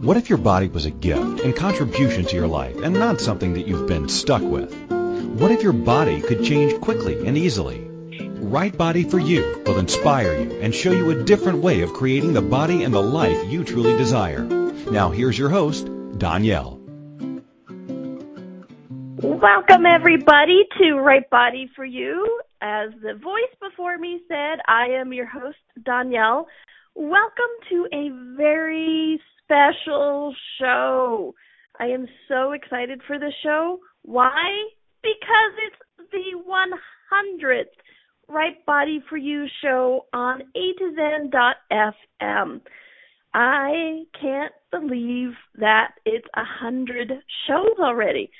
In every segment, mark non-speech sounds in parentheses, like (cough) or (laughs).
What if your body was a gift and contribution to your life and not something that you've been stuck with? What if your body could change quickly and easily? Right Body for You will inspire you and show you a different way of creating the body and the life you truly desire. Now here's your host, Danielle. Welcome everybody to Right Body for You. As the voice before me said, I am your host, Danielle. Welcome to a very special show. I am so excited for this show. Why? Because it's the 100th Right Body for You show on A to Zen.fm. I can't believe that it's a hundred shows already.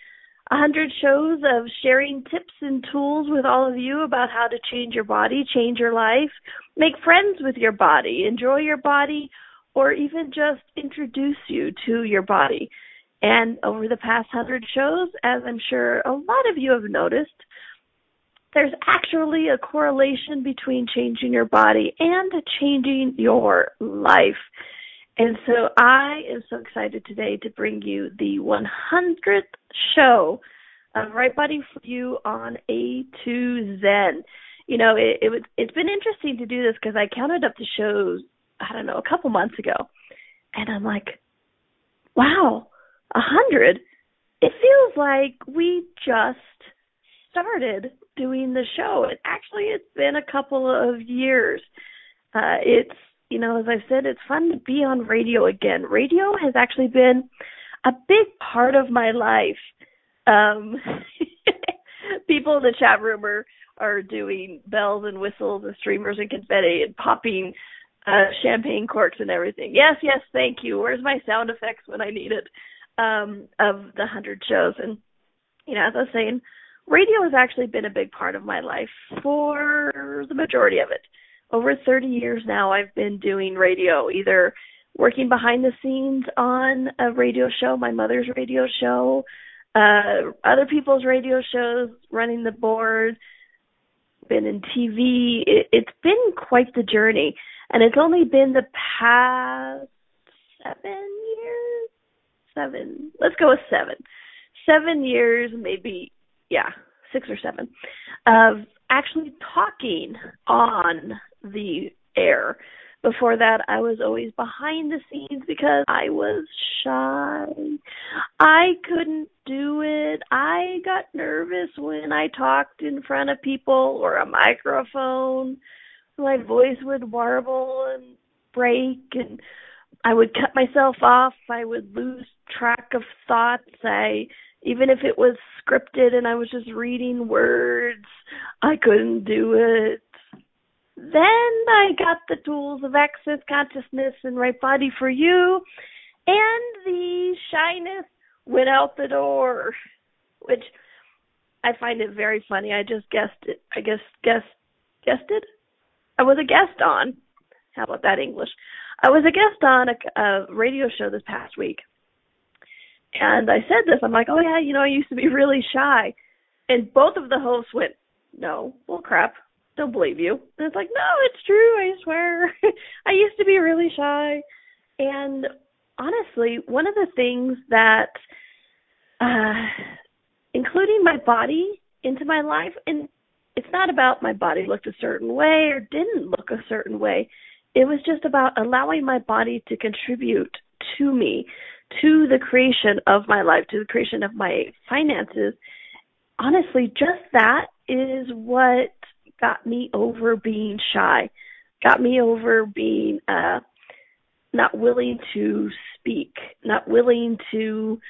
A hundred shows of sharing tips and tools with all of you about how to change your body, change your life, make friends with your body, enjoy your body, or even just introduce you to your body. And over the past hundred shows, as I'm sure a lot of you have noticed, there's actually a correlation between changing your body and changing your life. And so I am so excited today to bring you the 100th show of Right Body for You on A to Zen. You know, it, it was it's been interesting to do this because I counted up the shows I don't know, a couple months ago. And I'm like, wow, a hundred. It feels like we just started doing the show. It actually it's been a couple of years. Uh it's you know, as I said, it's fun to be on radio again. Radio has actually been a big part of my life. Um (laughs) people in the chat room are are doing bells and whistles and streamers and confetti and popping uh champagne corks and everything. Yes, yes, thank you. Where's my sound effects when I need it? Um of the hundred shows and you know, as I was saying, radio has actually been a big part of my life for the majority of it. Over 30 years now I've been doing radio, either working behind the scenes on a radio show, my mother's radio show, uh other people's radio shows, running the board, been in TV. It, it's been quite the journey and it's only been the past seven years, seven. Let's go with seven, seven years, maybe, yeah, six or seven, of actually talking on the air. Before that, I was always behind the scenes because I was shy. I couldn't do it. I got nervous when I talked in front of people or a microphone my voice would warble and break and I would cut myself off. I would lose track of thoughts. I even if it was scripted and I was just reading words, I couldn't do it. Then I got the tools of access consciousness and right body for you and the shyness went out the door, which I find it very funny. I just guessed it. I guess guessed guessed it. I was a guest on. How about that English? I was a guest on a, a radio show this past week, and I said this. I'm like, oh yeah, you know, I used to be really shy, and both of the hosts went, no, well crap, don't believe you. And it's like, no, it's true. I swear, (laughs) I used to be really shy, and honestly, one of the things that, uh, including my body into my life, and it's not about my body looked a certain way or didn't look a certain way. It was just about allowing my body to contribute to me, to the creation of my life, to the creation of my finances. Honestly, just that is what got me over being shy, got me over being uh not willing to speak, not willing to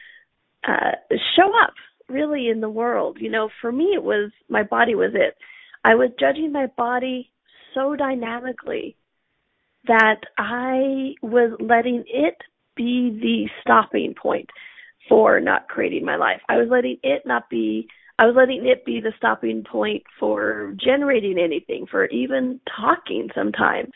uh show up really in the world. You know, for me, it was my body was it. I was judging my body so dynamically that I was letting it be the stopping point for not creating my life. I was letting it not be I was letting it be the stopping point for generating anything, for even talking sometimes.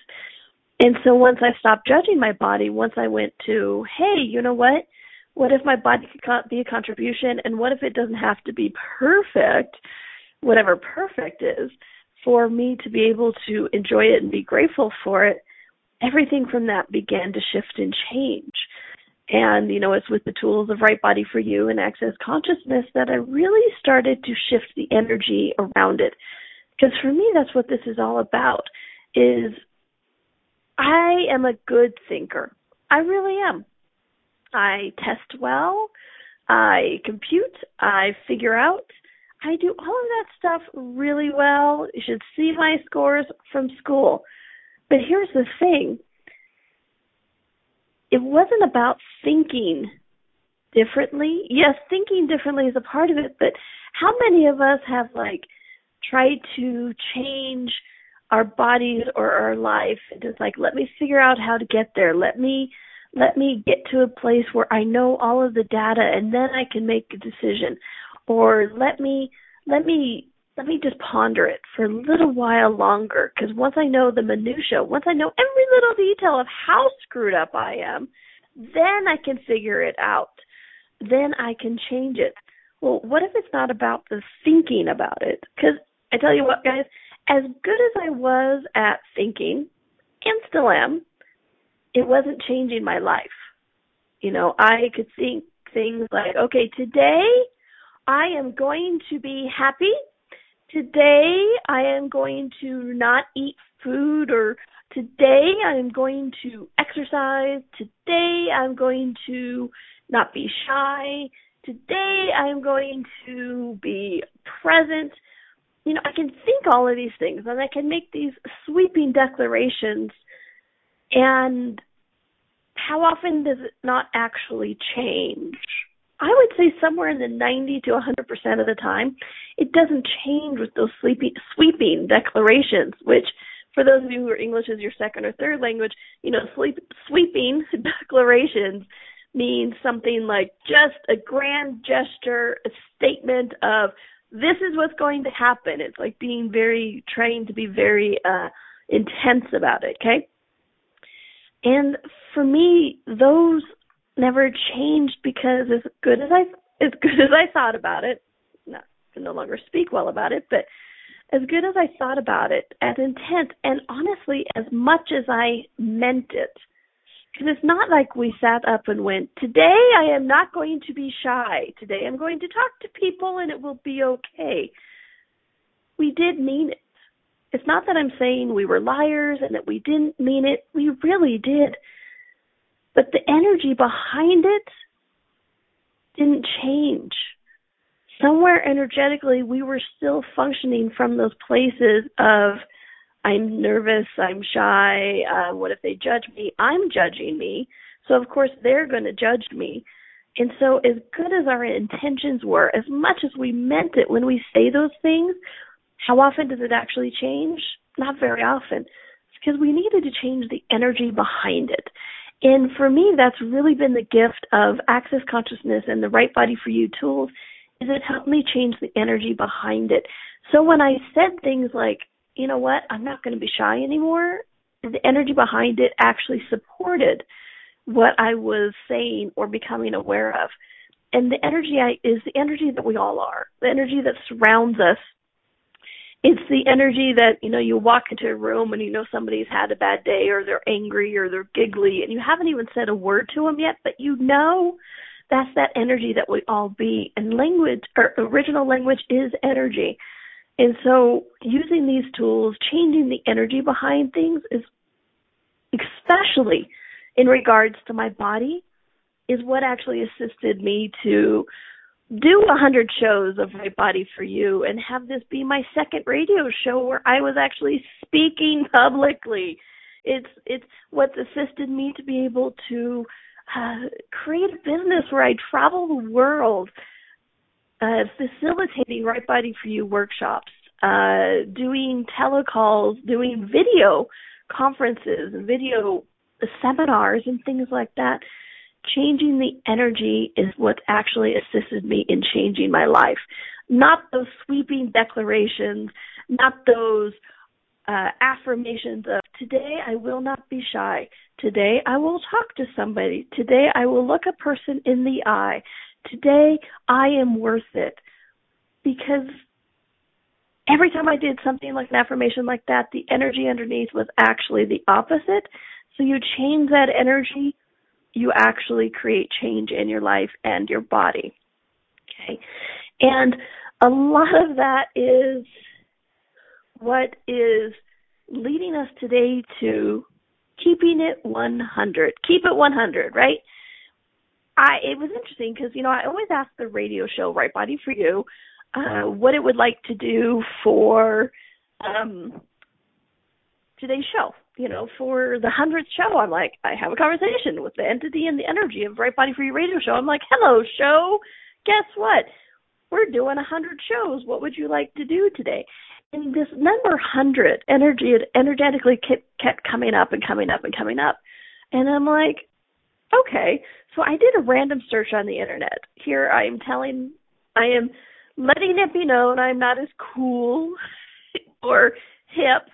And so once I stopped judging my body, once I went to, hey, you know what? What if my body could be a contribution and what if it doesn't have to be perfect whatever perfect is for me to be able to enjoy it and be grateful for it everything from that began to shift and change And, you know, it's with the tools of Right Body for You and Access Consciousness that I really started to shift the energy around it. Because for me, that's what this is all about, is I am a good thinker. I really am. I test well. I compute. I figure out. I do all of that stuff really well. You should see my scores from school. But here's the thing it wasn't about thinking differently. Yes, thinking differently is a part of it, but how many of us have like tried to change our bodies or our life just like let me figure out how to get there. Let me let me get to a place where I know all of the data and then I can make a decision. Or let me let me let me just ponder it for a little while longer because once I know the minutia, once I know every little detail of how screwed up I am, then I can figure it out. Then I can change it. Well, what if it's not about the thinking about it? Because I tell you what, guys, as good as I was at thinking, and still am, it wasn't changing my life. You know, I could think things like, okay, today I am going to be happy today I am going to not eat food or today I am going to exercise. Today I'm going to not be shy. Today I'm going to be present. You know, I can think all of these things and I can make these sweeping declarations and how often does it not actually change? I would say somewhere in the 90 to 100% of the time, it doesn't change with those sleepy, sweeping declarations, which for those of you who are English as your second or third language, you know, sleep, sweeping (laughs) declarations means something like just a grand gesture, a statement of this is what's going to happen. It's like being very trained to be very uh intense about it, okay? And for me, those never changed because as good as I as good as I thought about it, not no longer speak well about it, but as good as I thought about it, as intent, and honestly, as much as I meant it. Because it's not like we sat up and went, Today I am not going to be shy. Today I'm going to talk to people and it will be okay. We did mean it. It's not that I'm saying we were liars and that we didn't mean it. We really did. But the energy behind it didn't change. Somewhere energetically, we were still functioning from those places of, I'm nervous, I'm shy, uh, what if they judge me? I'm judging me. So, of course, they're going to judge me. And so, as good as our intentions were, as much as we meant it when we say those things, how often does it actually change? Not very often. It's because we needed to change the energy behind it. And for me, that's really been the gift of Access Consciousness and the Right Body for You tools is it helped me change the energy behind it. So when I said things like, you know what, I'm not going to be shy anymore, the energy behind it actually supported what I was saying or becoming aware of. And the energy I, is the energy that we all are, the energy that surrounds us it's the energy that you know you walk into a room and you know somebody's had a bad day or they're angry or they're giggly and you haven't even said a word to them yet but you know that's that energy that we all be. And language or original language is energy. And so using these tools changing the energy behind things is especially in regards to my body is what actually assisted me to do a hundred shows of Right Body for You and have this be my second radio show where I was actually speaking publicly. It's it's what's assisted me to be able to uh, create a business where I travel the world, uh, facilitating Right Body for You workshops, uh, doing telecalls, doing video conferences, video seminars, and things like that changing the energy is what actually assisted me in changing my life. Not those sweeping declarations, not those uh, affirmations of today I will not be shy. Today I will talk to somebody. Today I will look a person in the eye. Today I am worth it. Because every time I did something like an affirmation like that, the energy underneath was actually the opposite. So you change that energy you actually create change in your life and your body. Okay. And a lot of that is what is leading us today to keeping it 100. Keep it 100, right? I it was interesting because you know I always ask the radio show Right Body for You uh, what it would like to do for um, today's show. You know, for the hundredth show, I'm like, I have a conversation with the entity and the energy of Right Body You radio show. I'm like, hello, show. Guess what? We're doing a hundred shows. What would you like to do today? And this number hundred energy it energetically kept, kept coming up and coming up and coming up. And I'm like, okay. So I did a random search on the internet. Here I am telling, I am letting it be known I'm not as cool (laughs) or hip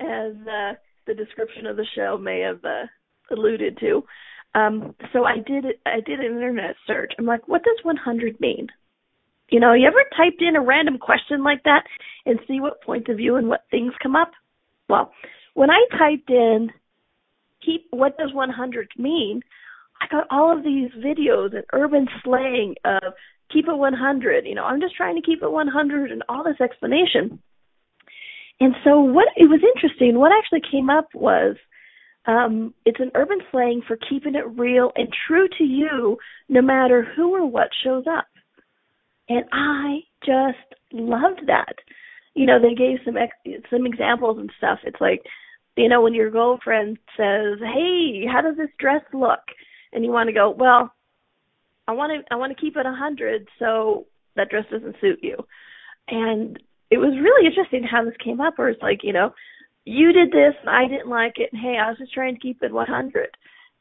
as uh, the description of the show may have uh, alluded to. Um, so I did I did an internet search. I'm like, what does 100 mean? You know, you ever typed in a random question like that and see what points of view and what things come up? Well, when I typed in keep what does 100 mean, I got all of these videos and urban slang of keep it 100. You know, I'm just trying to keep it 100 and all this explanation. And so what it was interesting, what actually came up was um, it's an urban slang for keeping it real and true to you no matter who or what shows up. And I just loved that. You know, they gave some ex- some examples and stuff. It's like, you know, when your girlfriend says, "Hey, how does this dress look?" and you want to go, "Well, I want to I want to keep it a hundred, so that dress doesn't suit you." And it was really interesting how this came up, where it's like, you know, you did this and I didn't like it, and hey, I was just trying to keep it 100.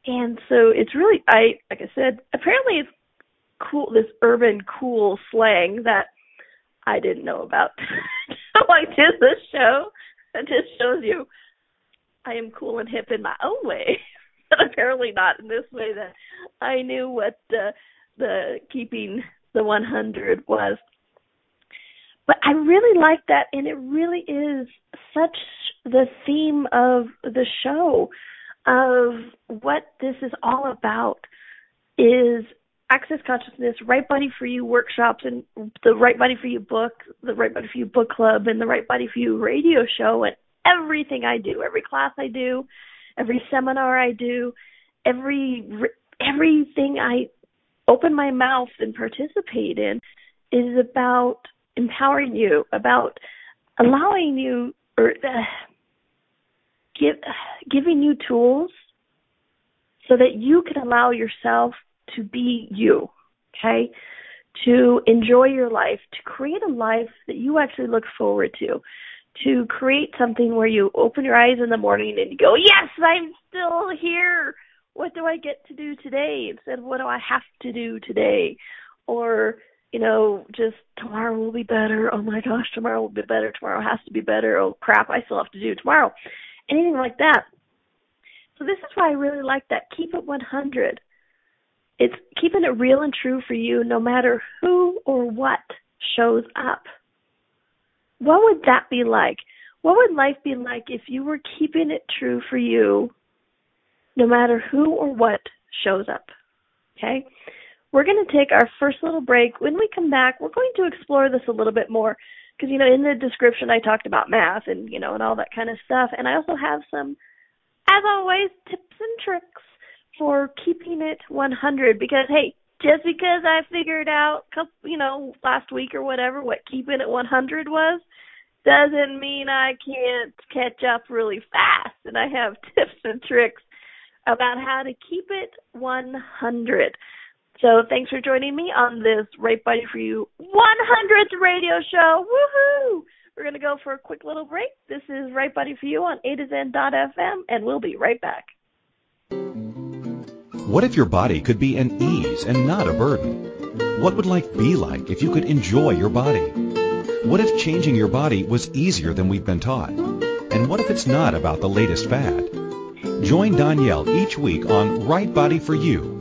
And so it's really, I like I said, apparently it's cool, this urban cool slang that I didn't know about. (laughs) so I did this show. It just shows you I am cool and hip in my own way, (laughs) but apparently not in this way that I knew what the the keeping the 100 was. But I really like that, and it really is such the theme of the show of what this is all about is access consciousness, right body for you workshops and the right body for you book, the right body for you book club and the right body for you radio show and everything I do, every class I do, every seminar I do, every everything I open my mouth and participate in is about empowering you, about allowing you or uh, give giving you tools so that you can allow yourself to be you, okay? To enjoy your life, to create a life that you actually look forward to, to create something where you open your eyes in the morning and you go, Yes, I'm still here. What do I get to do today instead of what do I have to do today? Or, you know, just tomorrow will be better. Oh my gosh, tomorrow will be better. Tomorrow has to be better. Oh crap, I still have to do tomorrow. Anything like that. So this is why I really like that. Keep it 100 it's keeping it real and true for you no matter who or what shows up. What would that be like? What would life be like if you were keeping it true for you no matter who or what shows up? Okay? We're going to take our first little break. When we come back, we're going to explore this a little bit more because you know in the description I talked about math and you know and all that kind of stuff and I also have some as always tips and tricks for keeping it 100 because hey, just because I figured out, you know, last week or whatever what keeping it 100 was, doesn't mean I can't catch up really fast. And I have (laughs) tips and tricks about how to keep it 100. So thanks for joining me on this Right Body for You 100th radio show. Woohoo! We're going to go for a quick little break. This is Right Body for You on A to Zen.fm, and we'll be right back. What if your body could be an ease and not a burden? What would life be like if you could enjoy your body? What if changing your body was easier than we've been taught? And what if it's not about the latest fad? Join Danielle each week on Right Body for You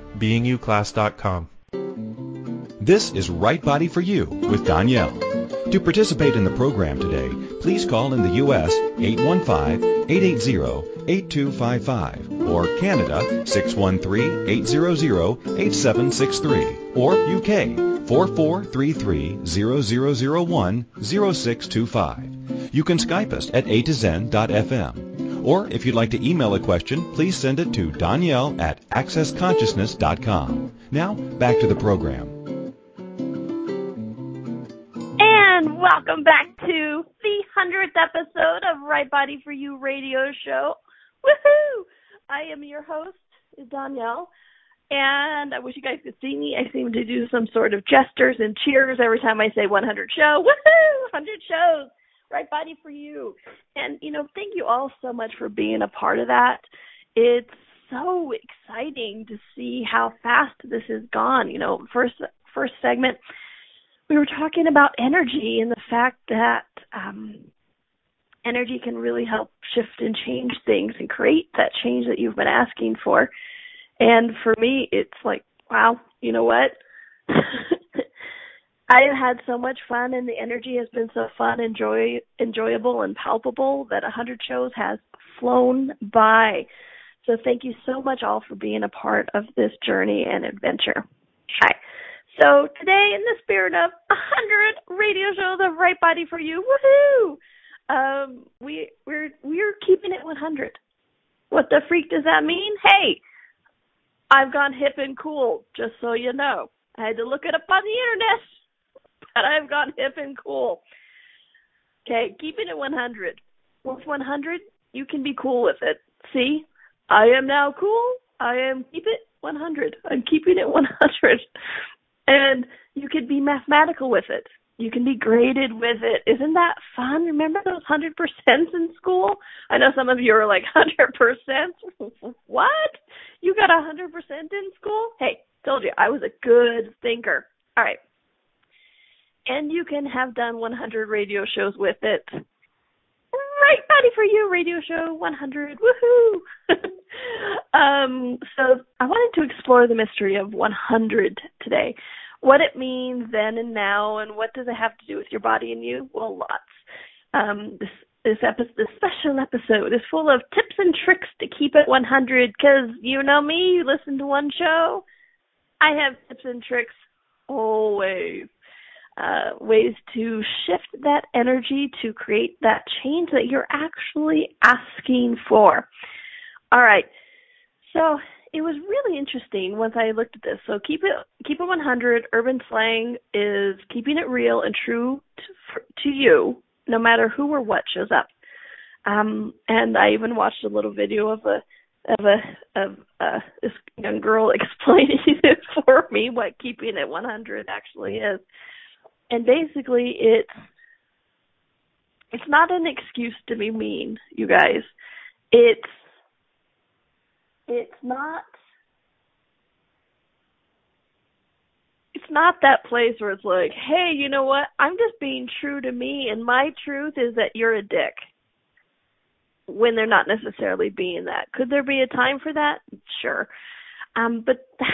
beingyouclass.com. This is Right Body for You with Danielle. To participate in the program today, please call in the U.S. 815-880-8255 or Canada 613-800-8763 or UK 4433-0001-0625. You can Skype us at a to zen.fm. Or if you'd like to email a question, please send it to Danielle at accessconsciousness.com. Now, back to the program. And welcome back to the 100th episode of Right Body for You radio show. Woohoo! I am your host, Danielle, and I wish you guys could see me. I seem to do some sort of gestures and cheers every time I say 100 show. Woohoo! 100 shows! Right Body for You. And, you know, thank you all so much for being a part of that. It's so exciting to see how fast this has gone. You know, first first segment we were talking about energy and the fact that um, energy can really help shift and change things and create that change that you've been asking for. And for me, it's like, wow, you know what? (laughs) I have had so much fun, and the energy has been so fun, enjoy, enjoyable, and palpable that a hundred shows has flown by. So thank you so much all for being a part of this journey and adventure. Hi. So today, in the spirit of a hundred radio shows of Right Body for You, woohoo! Um, we we're we're keeping it 100. What the freak does that mean? Hey, I've gone hip and cool, just so you know. I had to look it up on the internet, (laughs) but I've gone hip and cool. Okay, keeping it 100. What's 100? You can be cool with it. See, I am now cool. I am keep it 100. I'm keeping it 100. (laughs) And you could be mathematical with it. You can be graded with it. Isn't that fun? Remember those 100% in school? I know some of you are like, (laughs) 100%? what? You got 100% in school? Hey, told you, I was a good thinker. All right. And you can have done 100 radio shows with it. Right body for you, radio show 100. Woohoo! (laughs) um, so I wanted to explore the mystery of 100 today what it means then and now, and what does it have to do with your body and you? Well, lots. Um, this this episode, this special episode, is full of tips and tricks to keep it 100. Because you know me, you listen to one show. I have tips and tricks always. Uh, ways to shift that energy to create that change that you're actually asking for. All right. So it was really interesting once I looked at this. So keep it keep it 100. Urban slang is keeping it real and true to, to you, no matter who or what shows up. Um, and I even watched a little video of a of a of uh, this young girl (laughs) explaining (laughs) it for me what keeping it 100 actually is. And basically, it's it's not an excuse to be mean, you guys. It's it's not it's not that place where it's like, hey, you know what? I'm just being true to me, and my truth is that you're a dick. When they're not necessarily being that. Could there be a time for that? Sure. Um, but (laughs) that's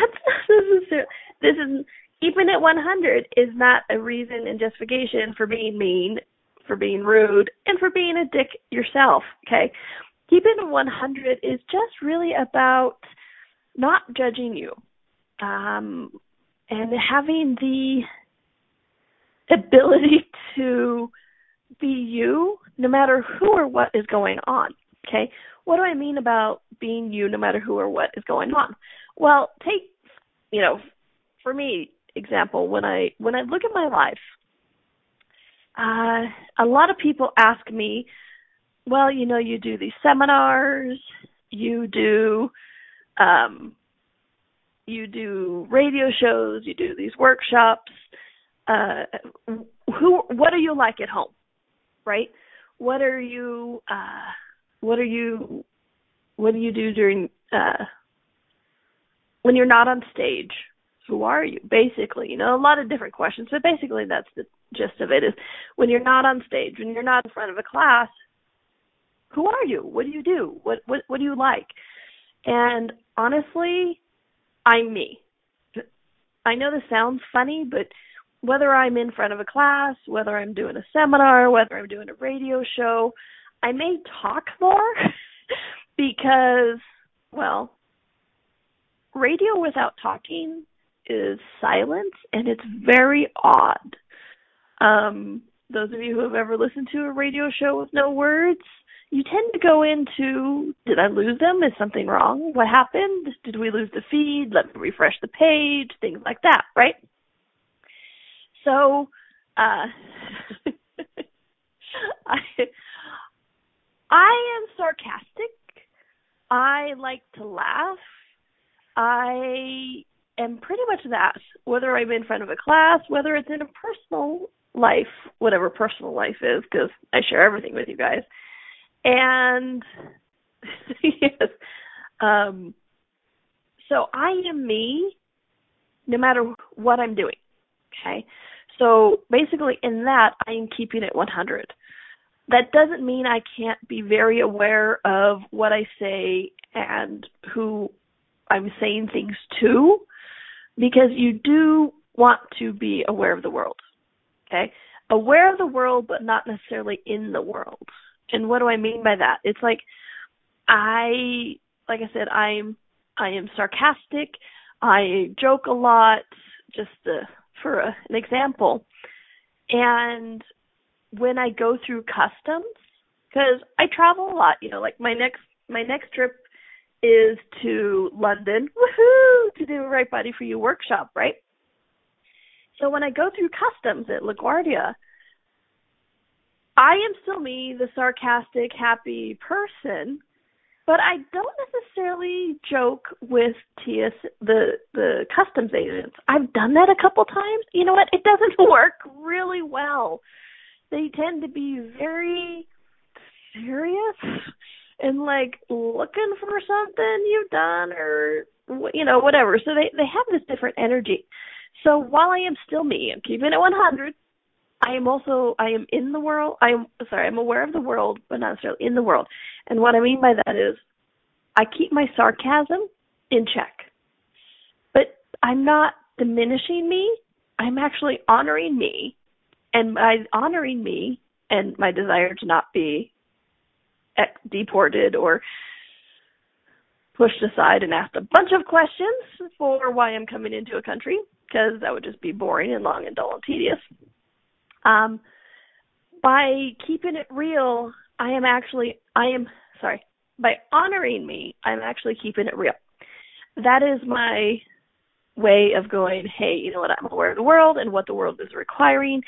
not necessarily. This is keeping it 100 is not a reason and justification for being mean, for being rude, and for being a dick yourself. Okay, keeping it 100 is just really about not judging you. Um, and having the ability to be you no matter who or what is going on. Okay? What do I mean about being you no matter who or what is going on? Well, take you know, for me, example, when I when I look at my life, uh a lot of people ask me, well, you know, you do these seminars, you do um you do radio shows, you do these workshops. Uh, who, what are you like at home, right? What are you, uh, what are you, what do you do during, uh, when you're not on stage? Who are you? Basically, you know, a lot of different questions, but basically that's the gist of it is when you're not on stage, when you're not in front of a class, who are you? What do you do? What, what, what do you like? And honestly, I'm me. I know this sounds funny, but whether I'm in front of a class, whether I'm doing a seminar, whether I'm doing a radio show, I may talk more (laughs) because, well, radio without talking is silence and it's very odd. Um, those of you who have ever listened to a radio show with no words, you tend to go into did I lose them? Is something wrong? What happened? Did we lose the feed? Let me refresh the page, things like that, right? So uh (laughs) I I am sarcastic. I like to laugh. I am pretty much that, whether I'm in front of a class, whether it's in a personal life, whatever personal life is, because I share everything with you guys. And (laughs) yes, um, so I am me, no matter what I'm doing. Okay, so basically, in that, I am keeping it 100. That doesn't mean I can't be very aware of what I say and who I'm saying things to, because you do want to be aware of the world. Okay, aware of the world, but not necessarily in the world. And what do I mean by that? It's like I like I said, I'm I am sarcastic. I joke a lot, just to, for a, an example. And when I go through customs, because I travel a lot, you know, like my next my next trip is to London, woohoo, to do a Right Body for You workshop, right? So when I go through customs at LaGuardia, I am still me, the sarcastic, happy person, but I don't necessarily joke with TS the the customs agents. I've done that a couple times. You know what? It doesn't (laughs) work really well. They tend to be very serious and like looking for something you've done or you know whatever. So they they have this different energy. So while I am still me, I'm keeping it 100. I am also I am in the world. I am sorry, I'm aware of the world, but not necessarily in the world. And what I mean by that is I keep my sarcasm in check. But I'm not diminishing me. I'm actually honoring me. And by honoring me and my desire to not be deported or pushed aside and asked a bunch of questions for why I'm coming into a country because that would just be boring and long and dull and tedious. Um, by keeping it real, I am actually, I am, sorry, by honoring me, I'm actually keeping it real. That is my way of going, hey, you know what, I'm aware of the world and what the world is requiring.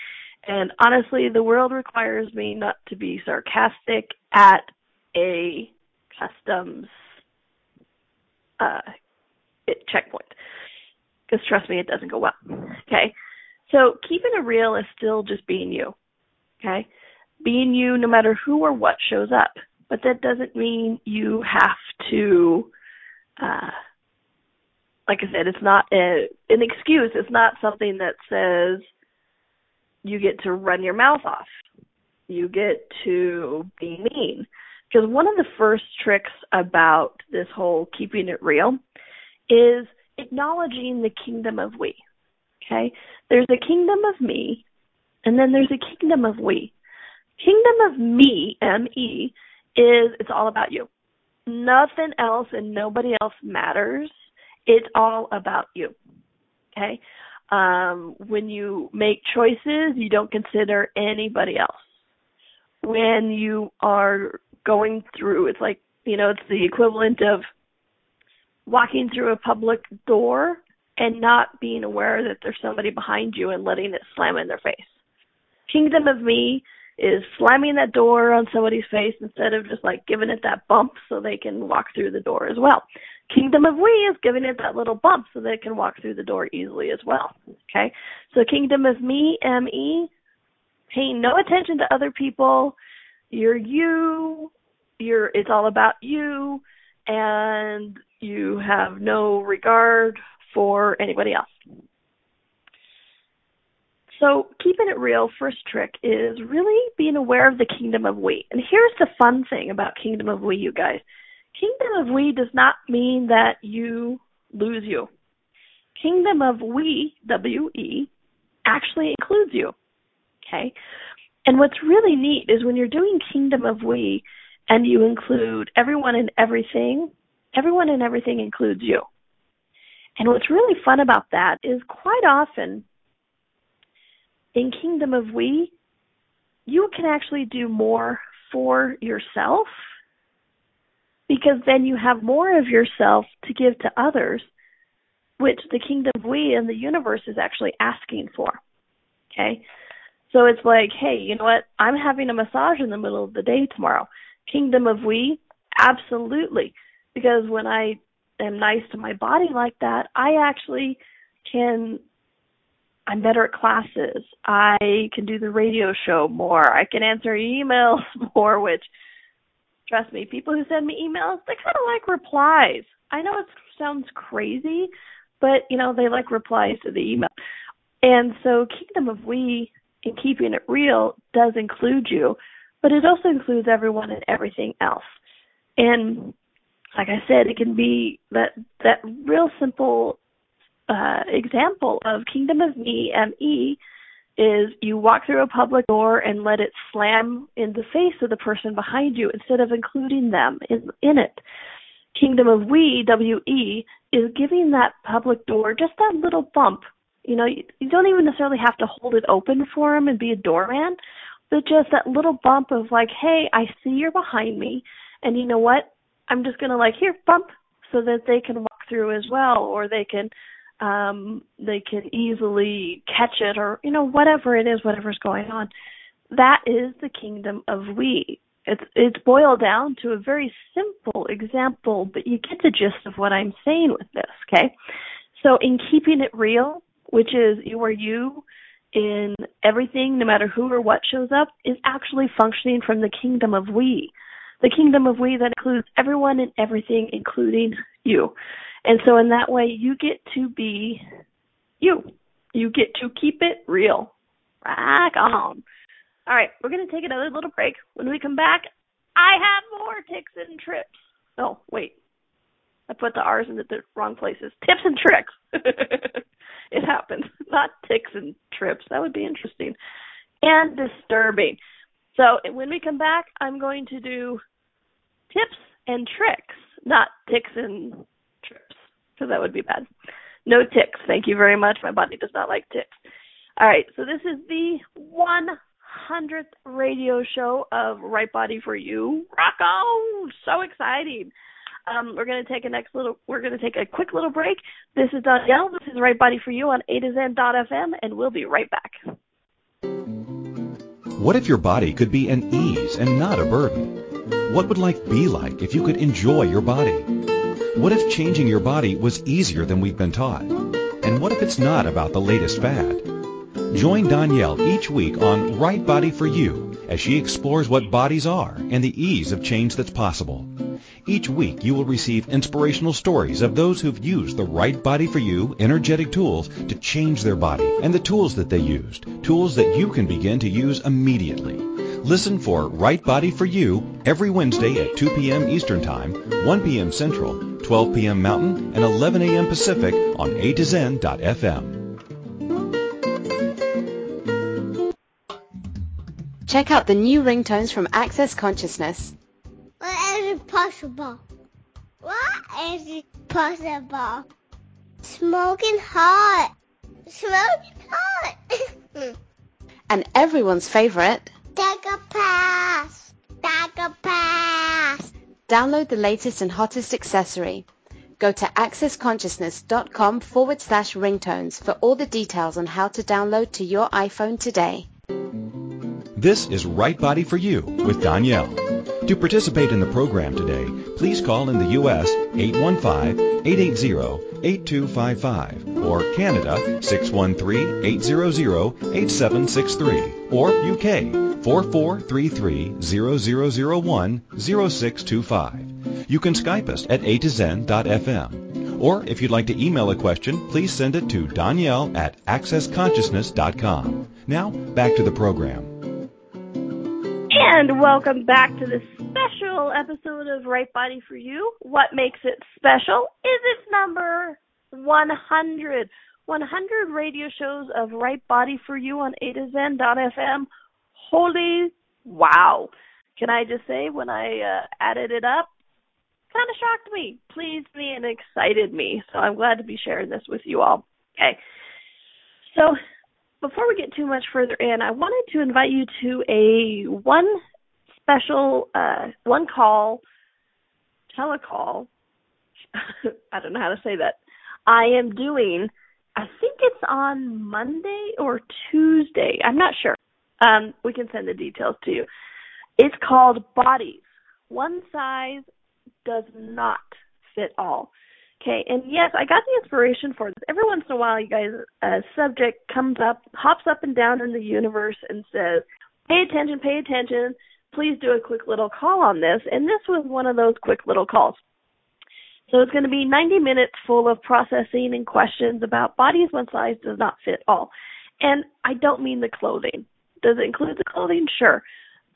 And honestly, the world requires me not to be sarcastic at a customs uh, checkpoint. Because trust me, it doesn't go well. Okay. So keeping it real is still just being you. Okay? Being you no matter who or what shows up. But that doesn't mean you have to uh like I said, it's not a, an excuse. It's not something that says you get to run your mouth off. You get to be mean. Because one of the first tricks about this whole keeping it real is acknowledging the kingdom of we. Okay? There's a kingdom of me, and then there's a kingdom of we. Kingdom of me, M E, is it's all about you. Nothing else and nobody else matters. It's all about you. Okay? Um, when you make choices, you don't consider anybody else. When you are going through, it's like, you know, it's the equivalent of walking through a public door and not being aware that there's somebody behind you and letting it slam in their face. Kingdom of me is slamming that door on somebody's face instead of just like giving it that bump so they can walk through the door as well. Kingdom of we is giving it that little bump so they can walk through the door easily as well. Okay? So kingdom of me, M E, paying no attention to other people. You're you, you're it's all about you and you have no regard for anybody else. So, keeping it real, first trick is really being aware of the kingdom of we. And here's the fun thing about kingdom of we, you guys. Kingdom of we does not mean that you lose you. Kingdom of we, W E, actually includes you. Okay? And what's really neat is when you're doing kingdom of we and you include everyone and everything, everyone and everything includes you. And what's really fun about that is quite often in Kingdom of We, you can actually do more for yourself because then you have more of yourself to give to others, which the Kingdom of We and the universe is actually asking for. Okay? So it's like, hey, you know what? I'm having a massage in the middle of the day tomorrow. Kingdom of We? Absolutely. Because when I am nice to my body like that, I actually can I'm better at classes. I can do the radio show more. I can answer emails (laughs) more, which trust me, people who send me emails, they kind of like replies. I know it sounds crazy, but you know, they like replies to the email. And so Kingdom of We in keeping it real does include you, but it also includes everyone and everything else. And like I said, it can be that that real simple uh, example of Kingdom of Me, M-E, is you walk through a public door and let it slam in the face of the person behind you instead of including them in, in it. Kingdom of We, W-E, is giving that public door just that little bump. You know, you, you don't even necessarily have to hold it open for them and be a doorman, but just that little bump of like, hey, I see you're behind me, and you know what? I'm just gonna like here bump so that they can walk through as well, or they can um, they can easily catch it or you know whatever it is whatever's going on. That is the kingdom of we. It's it's boiled down to a very simple example but you get the gist of what i'm saying with this okay? So in keeping it real which is you are you in everything no matter who or what shows up is actually functioning from the kingdom of we the kingdom of we that includes everyone and everything including you and so in that way, you get to be you. You get to keep it real. Rock on. All right, we're going to take another little break. When we come back, I have more ticks and trips. Oh, wait. I put the R's in the wrong places. Tips and tricks. (laughs) it happens. (laughs) Not ticks and trips. That would be interesting. And disturbing. So when we come back, I'm going to do tips and tricks, not ticks and trips, because that would be bad. No ticks. Thank you very much. My body does not like ticks. All right, so this is the 100th radio show of Right Body for You. Rock on! So exciting. Um, we're going to take a next little. We're to take a quick little break. This is Danielle. This is Right Body for You on A to Zen.fm, and we'll be right back. What if your body could be an ease and not a burden? What would life be like if you could enjoy your body? What if changing your body was easier than we've been taught? And what if it's not about the latest fad? Join Danielle each week on Right Body for You as she explores what bodies are and the ease of change that's possible. Each week you will receive inspirational stories of those who've used the right body for you energetic tools to change their body and the tools that they used, tools that you can begin to use immediately. Listen for Right Body for You every Wednesday at 2 p.m. Eastern Time, 1 p.m. Central, 12 p.m. Mountain, and 11 a.m. Pacific on A to Zen.fm. Check out the new ringtones from Access Consciousness. What is it possible? What is it possible? Smoking hot. Smoking hot. (laughs) and everyone's favorite, Take a pass. Take a pass. Download the latest and hottest accessory. Go to accessconsciousness.com forward slash ringtones for all the details on how to download to your iPhone today. This is Right Body for You with Donnielle. To participate in the program today, please call in the U.S. 815-880-8255 or Canada 613-800-8763 or UK 4433-0001-0625. You can Skype us at a to zen.fm. Or if you'd like to email a question, please send it to Donnielle at accessconsciousness.com. Now, back to the program. And welcome back to this special episode of Right Body for You. What makes it special is its number 100. 100 radio shows of Right Body for You on A to Zen.fm. Holy wow. Can I just say, when I uh, added it up, kind of shocked me, pleased me, and excited me. So I'm glad to be sharing this with you all. Okay. So before we get too much further in, I wanted to invite you to a one special, uh, one call, telecall. (laughs) I don't know how to say that. I am doing. I think it's on Monday or Tuesday. I'm not sure. Um, we can send the details to you. It's called Bodies. One size does not fit all. Okay, and yes, I got the inspiration for this. Every once in a while, you guys, a subject comes up, hops up and down in the universe and says, pay attention, pay attention. Please do a quick little call on this. And this was one of those quick little calls. So it's going to be 90 minutes full of processing and questions about bodies one size does not fit all. And I don't mean the clothing. Does it include the clothing? Sure.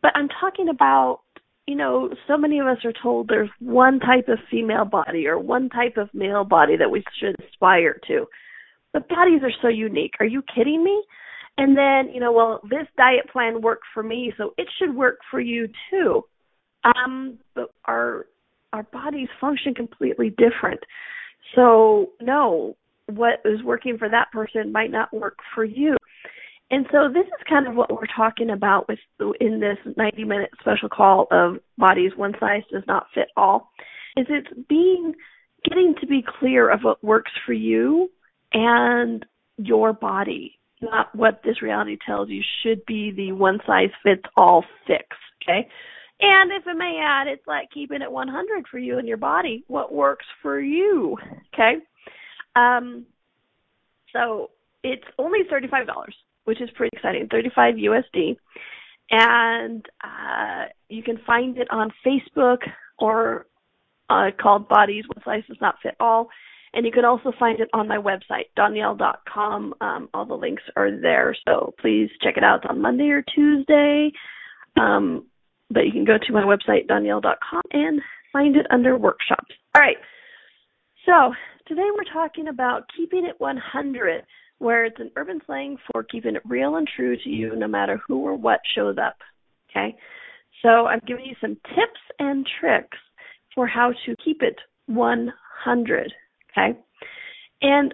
But I'm talking about you know, so many of us are told there's one type of female body or one type of male body that we should aspire to. But bodies are so unique. Are you kidding me? And then, you know, well, this diet plan worked for me, so it should work for you too. Um, but our our bodies function completely different. So, no, what is working for that person might not work for you. And so this is kind of what we're talking about with in this 90 minute special call of bodies one size does not fit all. Is it's being getting to be clear of what works for you and your body, not what this reality tells you should be the one size fits all fix, okay? And if it may add, it's like keeping it 100 for you and your body. What works for you, okay? Um, so it's only $35 which is pretty exciting, 35 USD. And uh, you can find it on Facebook or uh, called Bodies One Size Does Not Fit All. And you can also find it on my website, donnielle.com. Um, all the links are there, so please check it out on Monday or Tuesday. Um, but you can go to my website, donnielle.com, and find it under workshops. All right. So today we're talking about keeping it 100 where it's an urban slang for keeping it real and true to you no matter who or what shows up. Okay? So I'm giving you some tips and tricks for how to keep it 100. Okay? And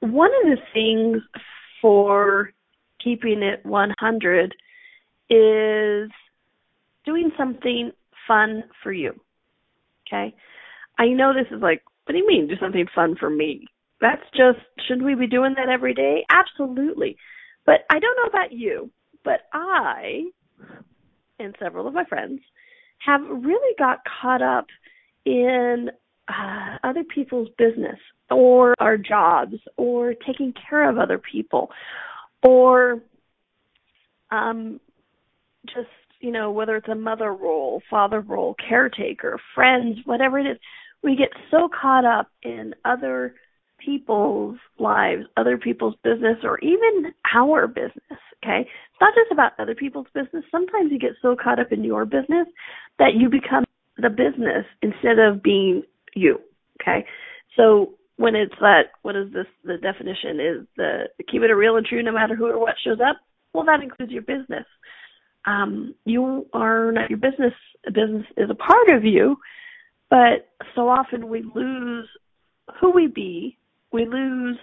one of the things for keeping it 100 is doing something fun for you. Okay? I know this is like, what do you mean, do something fun for me? that's just shouldn't we be doing that every day? Absolutely. But I don't know about you, but I and several of my friends have really got caught up in uh, other people's business or our jobs or taking care of other people or um just you know, whether it's a mother role, father role, caretaker, friends, whatever it is, we get so caught up in other people's lives, other people's business, or even our business. Okay. It's not just about other people's business. Sometimes you get so caught up in your business that you become the business instead of being you. Okay. So when it's that, what is this? The definition is the keep it real and true no matter who or what shows up. Well, that includes your business. Um, you are not your business. Business is a part of you, but so often we lose who we be. We lose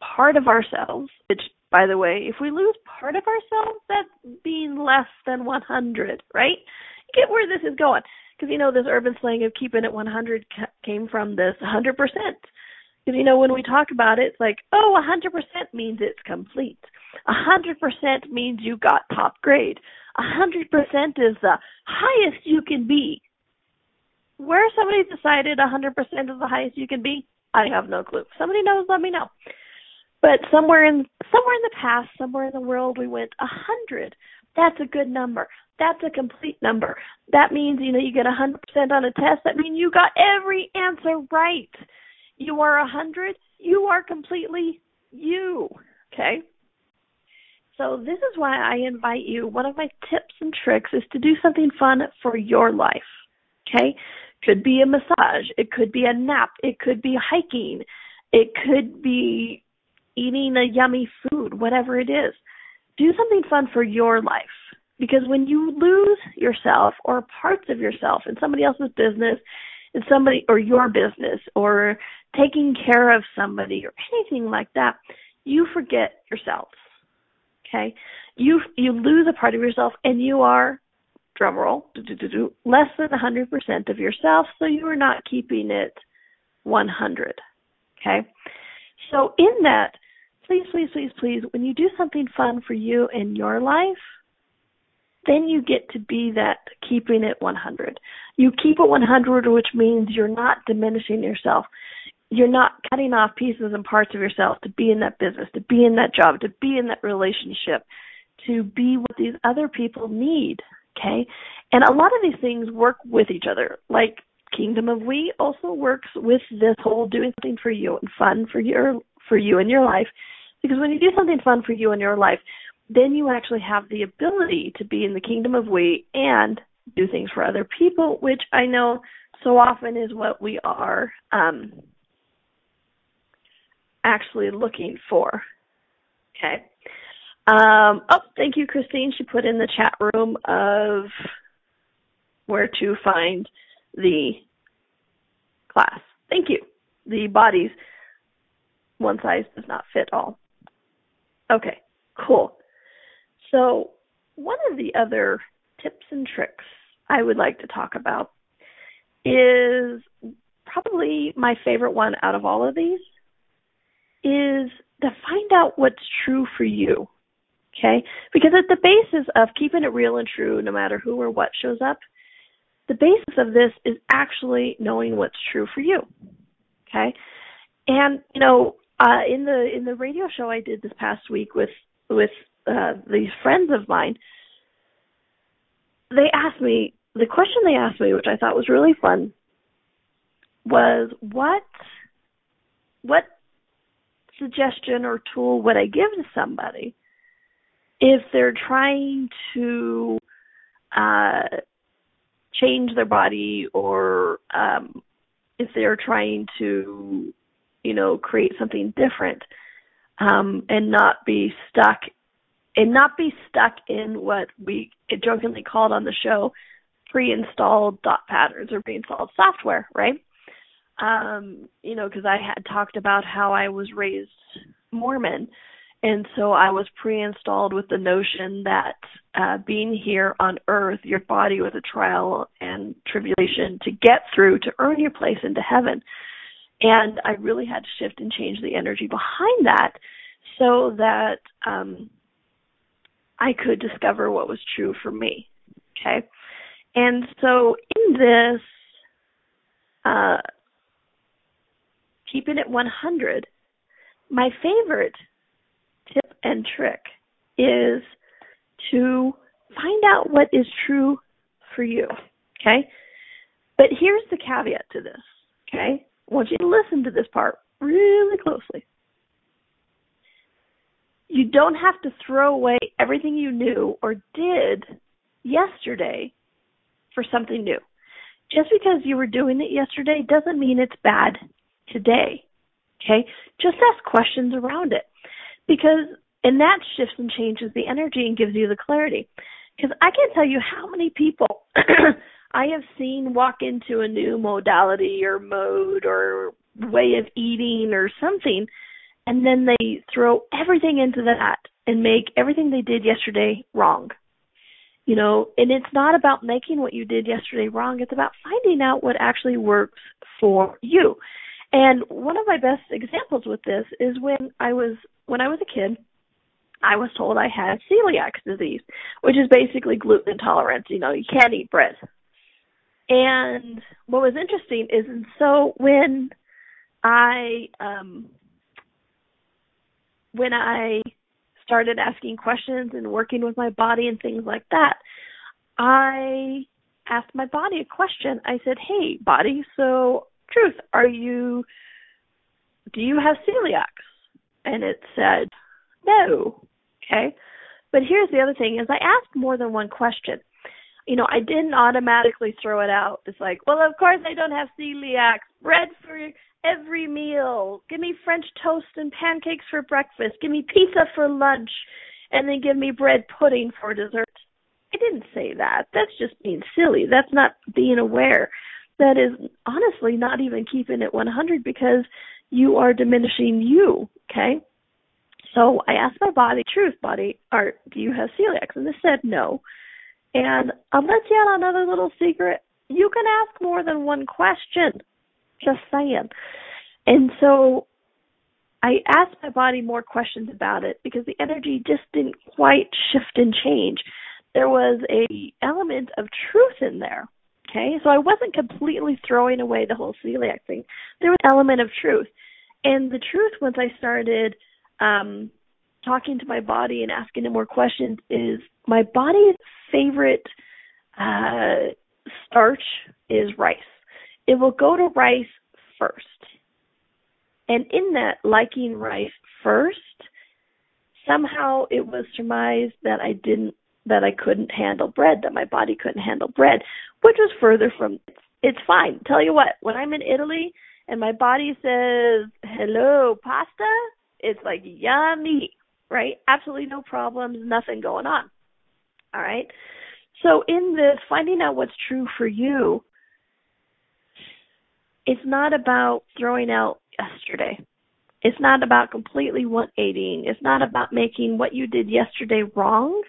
part of ourselves, which, by the way, if we lose part of ourselves, that's being less than 100, right? Get where this is going. Because, you know, this urban slang of keeping it 100 came from this 100%. Because, you know, when we talk about it, it's like, oh, 100% means it's complete. 100% means you got top grade. 100% is the highest you can be. Where somebody decided 100% is the highest you can be, I have no clue. Somebody knows, let me know. But somewhere in somewhere in the past, somewhere in the world, we went 100. That's a good number. That's a complete number. That means you know you get 100% on a test. That means you got every answer right. You are 100. You are completely you. Okay. So this is why I invite you. One of my tips and tricks is to do something fun for your life. Okay? Could be a massage, it could be a nap, it could be hiking, it could be eating a yummy food, whatever it is. Do something fun for your life. Because when you lose yourself or parts of yourself in somebody else's business, in somebody or your business or taking care of somebody or anything like that, you forget yourself. Okay? You you lose a part of yourself and you are drum roll, less than 100% of yourself, so you are not keeping it 100. Okay? So in that, please, please, please, please, when you do something fun for you in your life, then you get to be that keeping it 100. You keep it 100, which means you're not diminishing yourself. You're not cutting off pieces and parts of yourself to be in that business, to be in that job, to be in that relationship, to be what these other people need. Okay? And a lot of these things work with each other. Like Kingdom of We also works with this whole doing something for you and fun for your for you in your life. Because when you do something fun for you in your life, then you actually have the ability to be in the kingdom of we and do things for other people, which I know so often is what we are um actually looking for. Okay. Um, oh, thank you, Christine. She put in the chat room of where to find the class. Thank you. The bodies, one size does not fit all. Okay, cool. So, one of the other tips and tricks I would like to talk about is probably my favorite one out of all of these is to find out what's true for you. Okay? Because at the basis of keeping it real and true, no matter who or what shows up, the basis of this is actually knowing what's true for you. Okay? And, you know, uh, in the in the radio show I did this past week with with uh, these friends of mine, they asked me the question they asked me, which I thought was really fun, was what what suggestion or tool would I give to somebody if they're trying to uh, change their body or um, if they're trying to, you know, create something different um, and not be stuck and not be stuck in what we jokingly called on the show pre-installed dot patterns or pre-installed software, right? Um, you know, because I had talked about how I was raised Mormon and so I was pre-installed with the notion that uh, being here on earth, your body was a trial and tribulation to get through to earn your place into heaven. And I really had to shift and change the energy behind that so that um, I could discover what was true for me. Okay. And so in this, uh, keeping it 100, my favorite tip and trick is to find out what is true for you. Okay? But here's the caveat to this. Okay? I want you to listen to this part really closely. You don't have to throw away everything you knew or did yesterday for something new. Just because you were doing it yesterday doesn't mean it's bad today. Okay? Just ask questions around it. Because, and that shifts and changes the energy and gives you the clarity. Because I can't tell you how many people (clears throat) I have seen walk into a new modality or mode or way of eating or something, and then they throw everything into that and make everything they did yesterday wrong. You know, and it's not about making what you did yesterday wrong, it's about finding out what actually works for you. And one of my best examples with this is when I was when I was a kid, I was told I had celiac disease, which is basically gluten intolerance. You know, you can't eat bread. And what was interesting is, and so when I um when I started asking questions and working with my body and things like that, I asked my body a question. I said, "Hey, body, so truth, are you do you have celiac?" And it said, "No." Okay? But here's the other thing is I asked more than one question. You know, I didn't automatically throw it out. It's like, well, of course I don't have celiac. Bread for. Give me French toast and pancakes for breakfast. Give me pizza for lunch. And then give me bread pudding for dessert. I didn't say that. That's just being silly. That's not being aware. That is honestly not even keeping it 100 because you are diminishing you, okay? So I asked my body, truth body, are do you have celiac? And it said no. And I'll let you out another little secret. You can ask more than one question. Just saying. And so I asked my body more questions about it because the energy just didn't quite shift and change. There was a element of truth in there. Okay, so I wasn't completely throwing away the whole celiac thing. There was an element of truth. And the truth once I started um, talking to my body and asking it more questions is my body's favorite uh, starch is rice. It will go to rice first. And in that liking rice first, somehow it was surmised that I didn't that I couldn't handle bread, that my body couldn't handle bread, which was further from it's fine. Tell you what, when I'm in Italy and my body says, "Hello, pasta," it's like yummy, right? Absolutely no problems, nothing going on. All right. So in this, finding out what's true for you, it's not about throwing out yesterday. It's not about completely 180ing. It's not about making what you did yesterday wrong.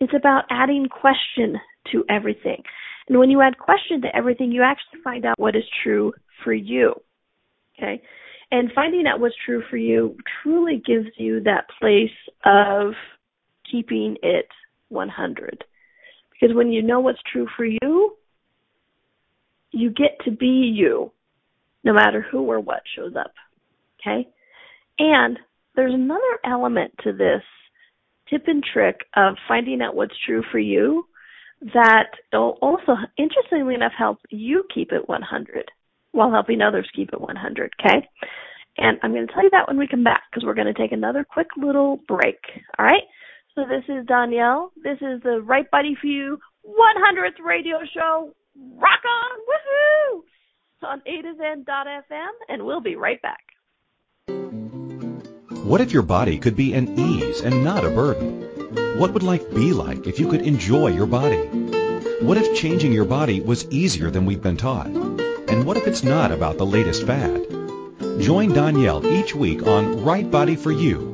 It's about adding question to everything. And when you add question to everything, you actually find out what is true for you. Okay? And finding out what's true for you truly gives you that place of keeping it 100. Because when you know what's true for you, you get to be you, no matter who or what shows up. Okay? And there's another element to this tip and trick of finding out what's true for you that will also, interestingly enough, help you keep it 100 while helping others keep it 100. Okay? And I'm going to tell you that when we come back because we're going to take another quick little break. All right? So this is Donnielle. This is the Right Body for You 100th radio show. Rock on! Woohoo! On A to Zen.fm, and we'll be right back. What if your body could be an ease and not a burden? What would life be like if you could enjoy your body? What if changing your body was easier than we've been taught? And what if it's not about the latest fad? Join Donnielle each week on Right Body for You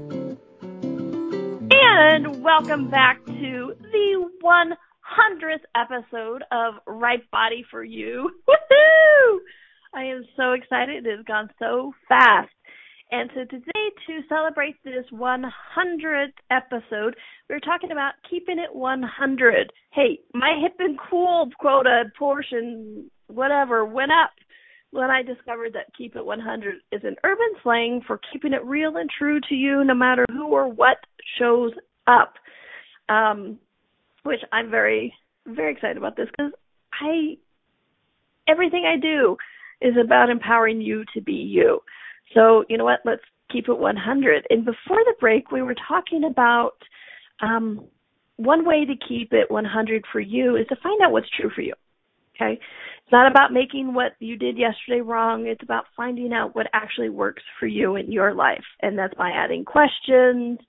And welcome back to the 100th episode of Right Body for You. Woohoo! I am so excited. It has gone so fast. And so today, to celebrate this 100th episode, we're talking about keeping it 100. Hey, my hip and cool quota portion, whatever, went up when I discovered that keep it 100 is an urban slang for keeping it real and true to you no matter who or what shows up. Um, which I'm very, very excited about this because I, everything I do is about empowering you to be you. So, you know what? Let's keep it 100. And before the break, we were talking about um, one way to keep it 100 for you is to find out what's true for you. Okay? It's not about making what you did yesterday wrong. It's about finding out what actually works for you in your life. And that's by adding questions,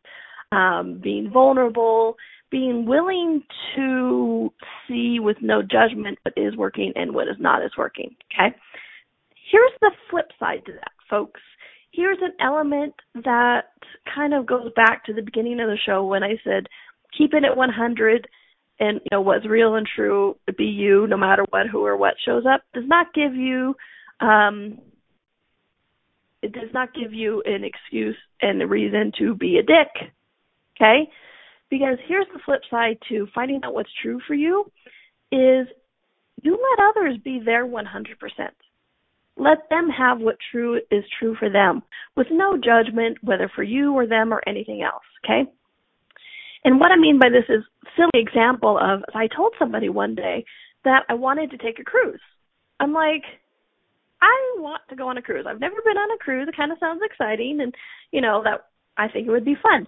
um, being vulnerable, being willing to see with no judgment what is working and what is not is working. Okay? Here's the flip side to that, folks here's an element that kind of goes back to the beginning of the show when I said keeping it 100 and you know what's real and true be you no matter what who or what shows up does not give you um it does not give you an excuse and a reason to be a dick okay because here's the flip side to finding out what's true for you is you let others be their 100% let them have what true is true for them with no judgment, whether for you or them or anything else, okay? And what I mean by this is silly example of I told somebody one day that I wanted to take a cruise. I'm like, I want to go on a cruise. I've never been on a cruise. It kind of sounds exciting and you know that I think it would be fun.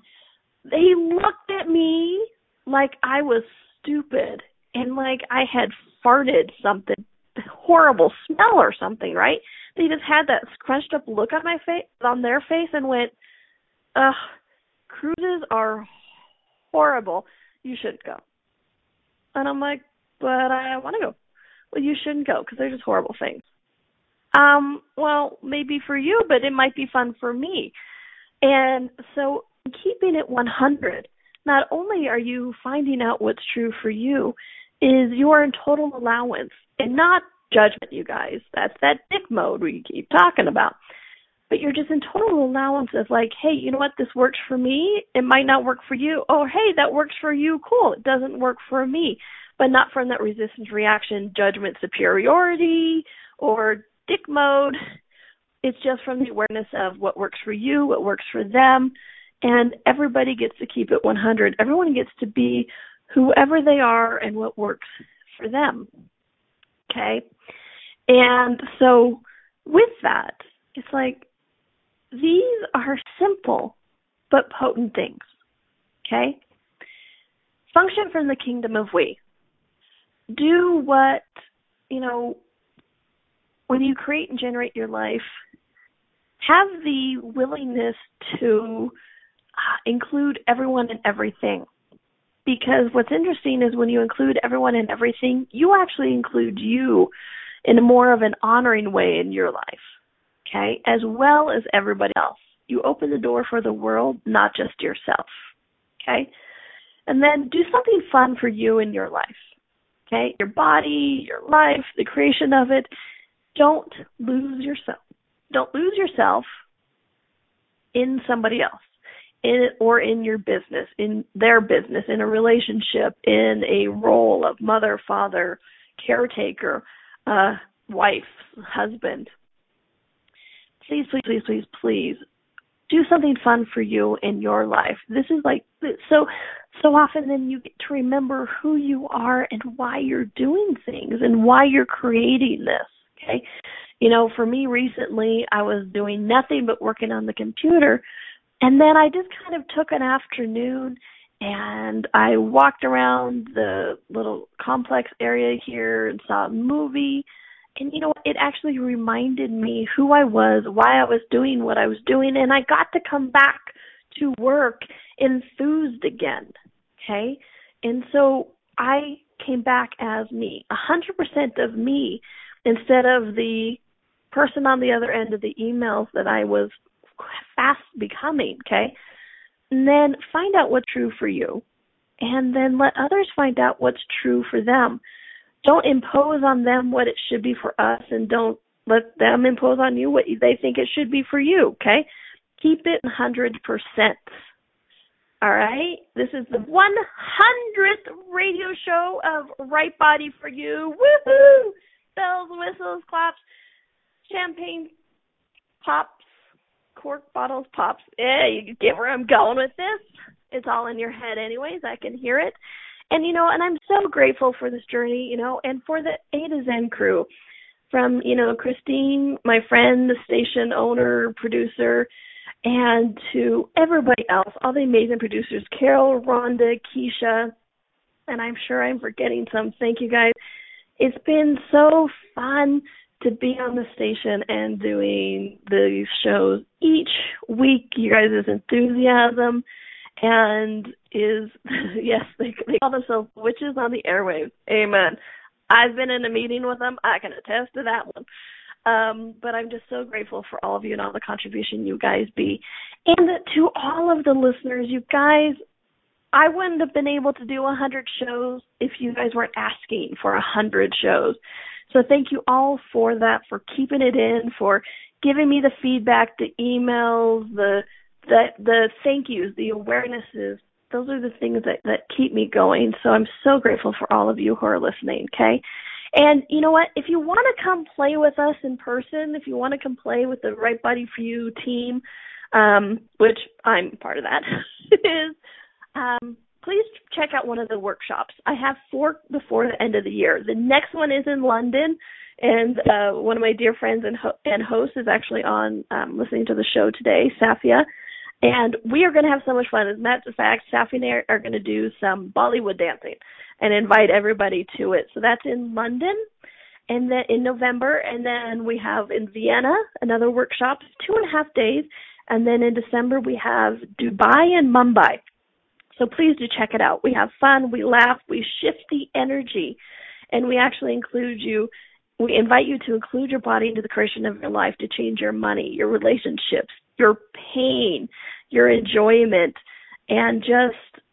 They looked at me like I was stupid and like I had farted something horrible smell or something, right? They just had that scrunched up look on my face on their face and went, Ugh, cruises are horrible. You shouldn't go. And I'm like, but I want to go. Well, you shouldn't go because they're just horrible things. Um, well, maybe for you, but it might be fun for me. And so keeping it 100, not only are you finding out what's true for you, is you are in total allowance and not judgment, you guys. That's that dick mode we keep talking about. But you're just in total allowance of like, hey, you know what, this works for me. It might not work for you. Oh, hey, that works for you. Cool. It doesn't work for me. But not from that resistance reaction, judgment superiority, or dick mode. It's just from the awareness of what works for you, what works for them, and everybody gets to keep it 100. Everyone gets to be whoever they are and what works for them. Okay? And so with that, it's like these are simple but potent things. Okay? Function from the kingdom of we. Do what, you know, when you create and generate your life, have the willingness to uh, include everyone and everything. Because what's interesting is when you include everyone and everything, you actually include you in a more of an honoring way in your life, okay, as well as everybody else. You open the door for the world, not just yourself, okay? And then do something fun for you in your life, okay? Your body, your life, the creation of it. Don't lose yourself. Don't lose yourself in somebody else in or in your business, in their business, in a relationship, in a role of mother, father, caretaker, uh, wife, husband. Please, please, please, please, please do something fun for you in your life. This is like so so often then you get to remember who you are and why you're doing things and why you're creating this. Okay. You know, for me recently I was doing nothing but working on the computer and then I just kind of took an afternoon and I walked around the little complex area here and saw a movie. And you know, it actually reminded me who I was, why I was doing what I was doing, and I got to come back to work enthused again. Okay? And so I came back as me, hundred percent of me, instead of the person on the other end of the emails that I was fast becoming, okay? And then find out what's true for you. And then let others find out what's true for them. Don't impose on them what it should be for us and don't let them impose on you what they think it should be for you, okay? Keep it 100%. All right? This is the 100th radio show of Right Body for You. Woohoo! Bells, whistles, claps, champagne pops, cork bottles pops. Yeah, you get where I'm going with this. It's all in your head anyways. I can hear it. And you know, and I'm so grateful for this journey, you know, and for the A to Zen crew. From, you know, Christine, my friend, the station owner, producer, and to everybody else, all the amazing producers, Carol, Rhonda, Keisha, and I'm sure I'm forgetting some. Thank you guys. It's been so fun to be on the station and doing these shows each week. You guys' enthusiasm and is (laughs) yes, they, they call themselves witches on the airwaves. Amen. I've been in a meeting with them. I can attest to that one. Um, but I'm just so grateful for all of you and all the contribution you guys be. And to all of the listeners, you guys, I wouldn't have been able to do a hundred shows if you guys weren't asking for a hundred shows. So thank you all for that, for keeping it in, for giving me the feedback, the emails, the the the thank yous, the awarenesses. Those are the things that that keep me going. So I'm so grateful for all of you who are listening. Okay. And you know what? If you want to come play with us in person, if you want to come play with the Right Body for You team, um, which I'm part of that, (laughs) is um, please check out one of the workshops. I have four before the end of the year. The next one is in London, and uh, one of my dear friends and, ho- and hosts is actually on um, listening to the show today, Safia. And we are going to have so much fun. As a matter of fact, Safia and I are going to do some Bollywood dancing and invite everybody to it. So that's in London and then in November, and then we have in Vienna another workshop, two and a half days, and then in December we have Dubai and Mumbai. So please do check it out. We have fun, we laugh, we shift the energy, and we actually include you. We invite you to include your body into the creation of your life to change your money, your relationships, your pain, your enjoyment, and just,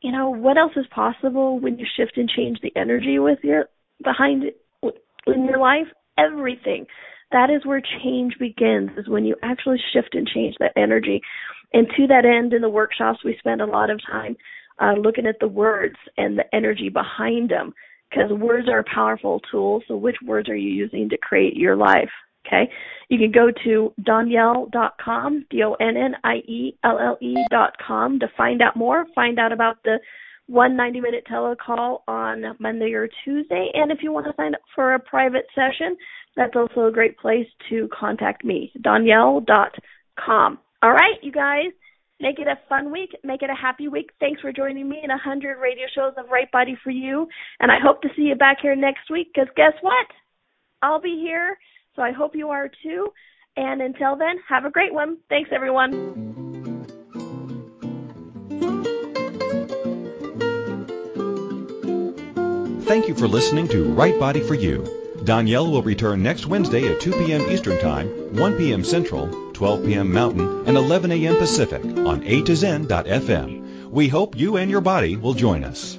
you know, what else is possible when you shift and change the energy with your behind in your life? Everything. That is where change begins, is when you actually shift and change that energy. And to that end, in the workshops, we spend a lot of time uh, looking at the words and the energy behind them because words are a powerful tool. So, which words are you using to create your life? Okay. You can go to donnielle.com, D-O-N-N-I-E-L-L-E dot com to find out more, find out about the one 90 minute telecall on Monday or Tuesday. And if you want to sign up for a private session, that's also a great place to contact me, donnielle.com. All right, you guys, make it a fun week, make it a happy week. Thanks for joining me in 100 radio shows of Right Body for You. And I hope to see you back here next week because guess what? I'll be here. So I hope you are too. And until then, have a great one. Thanks, everyone. Thank you for listening to Right Body for You. Donnielle will return next Wednesday at 2 p.m. Eastern Time, 1 p.m. Central, 12 p.m. Mountain, and 11 a.m. Pacific on A to Zen.fm. We hope you and your body will join us.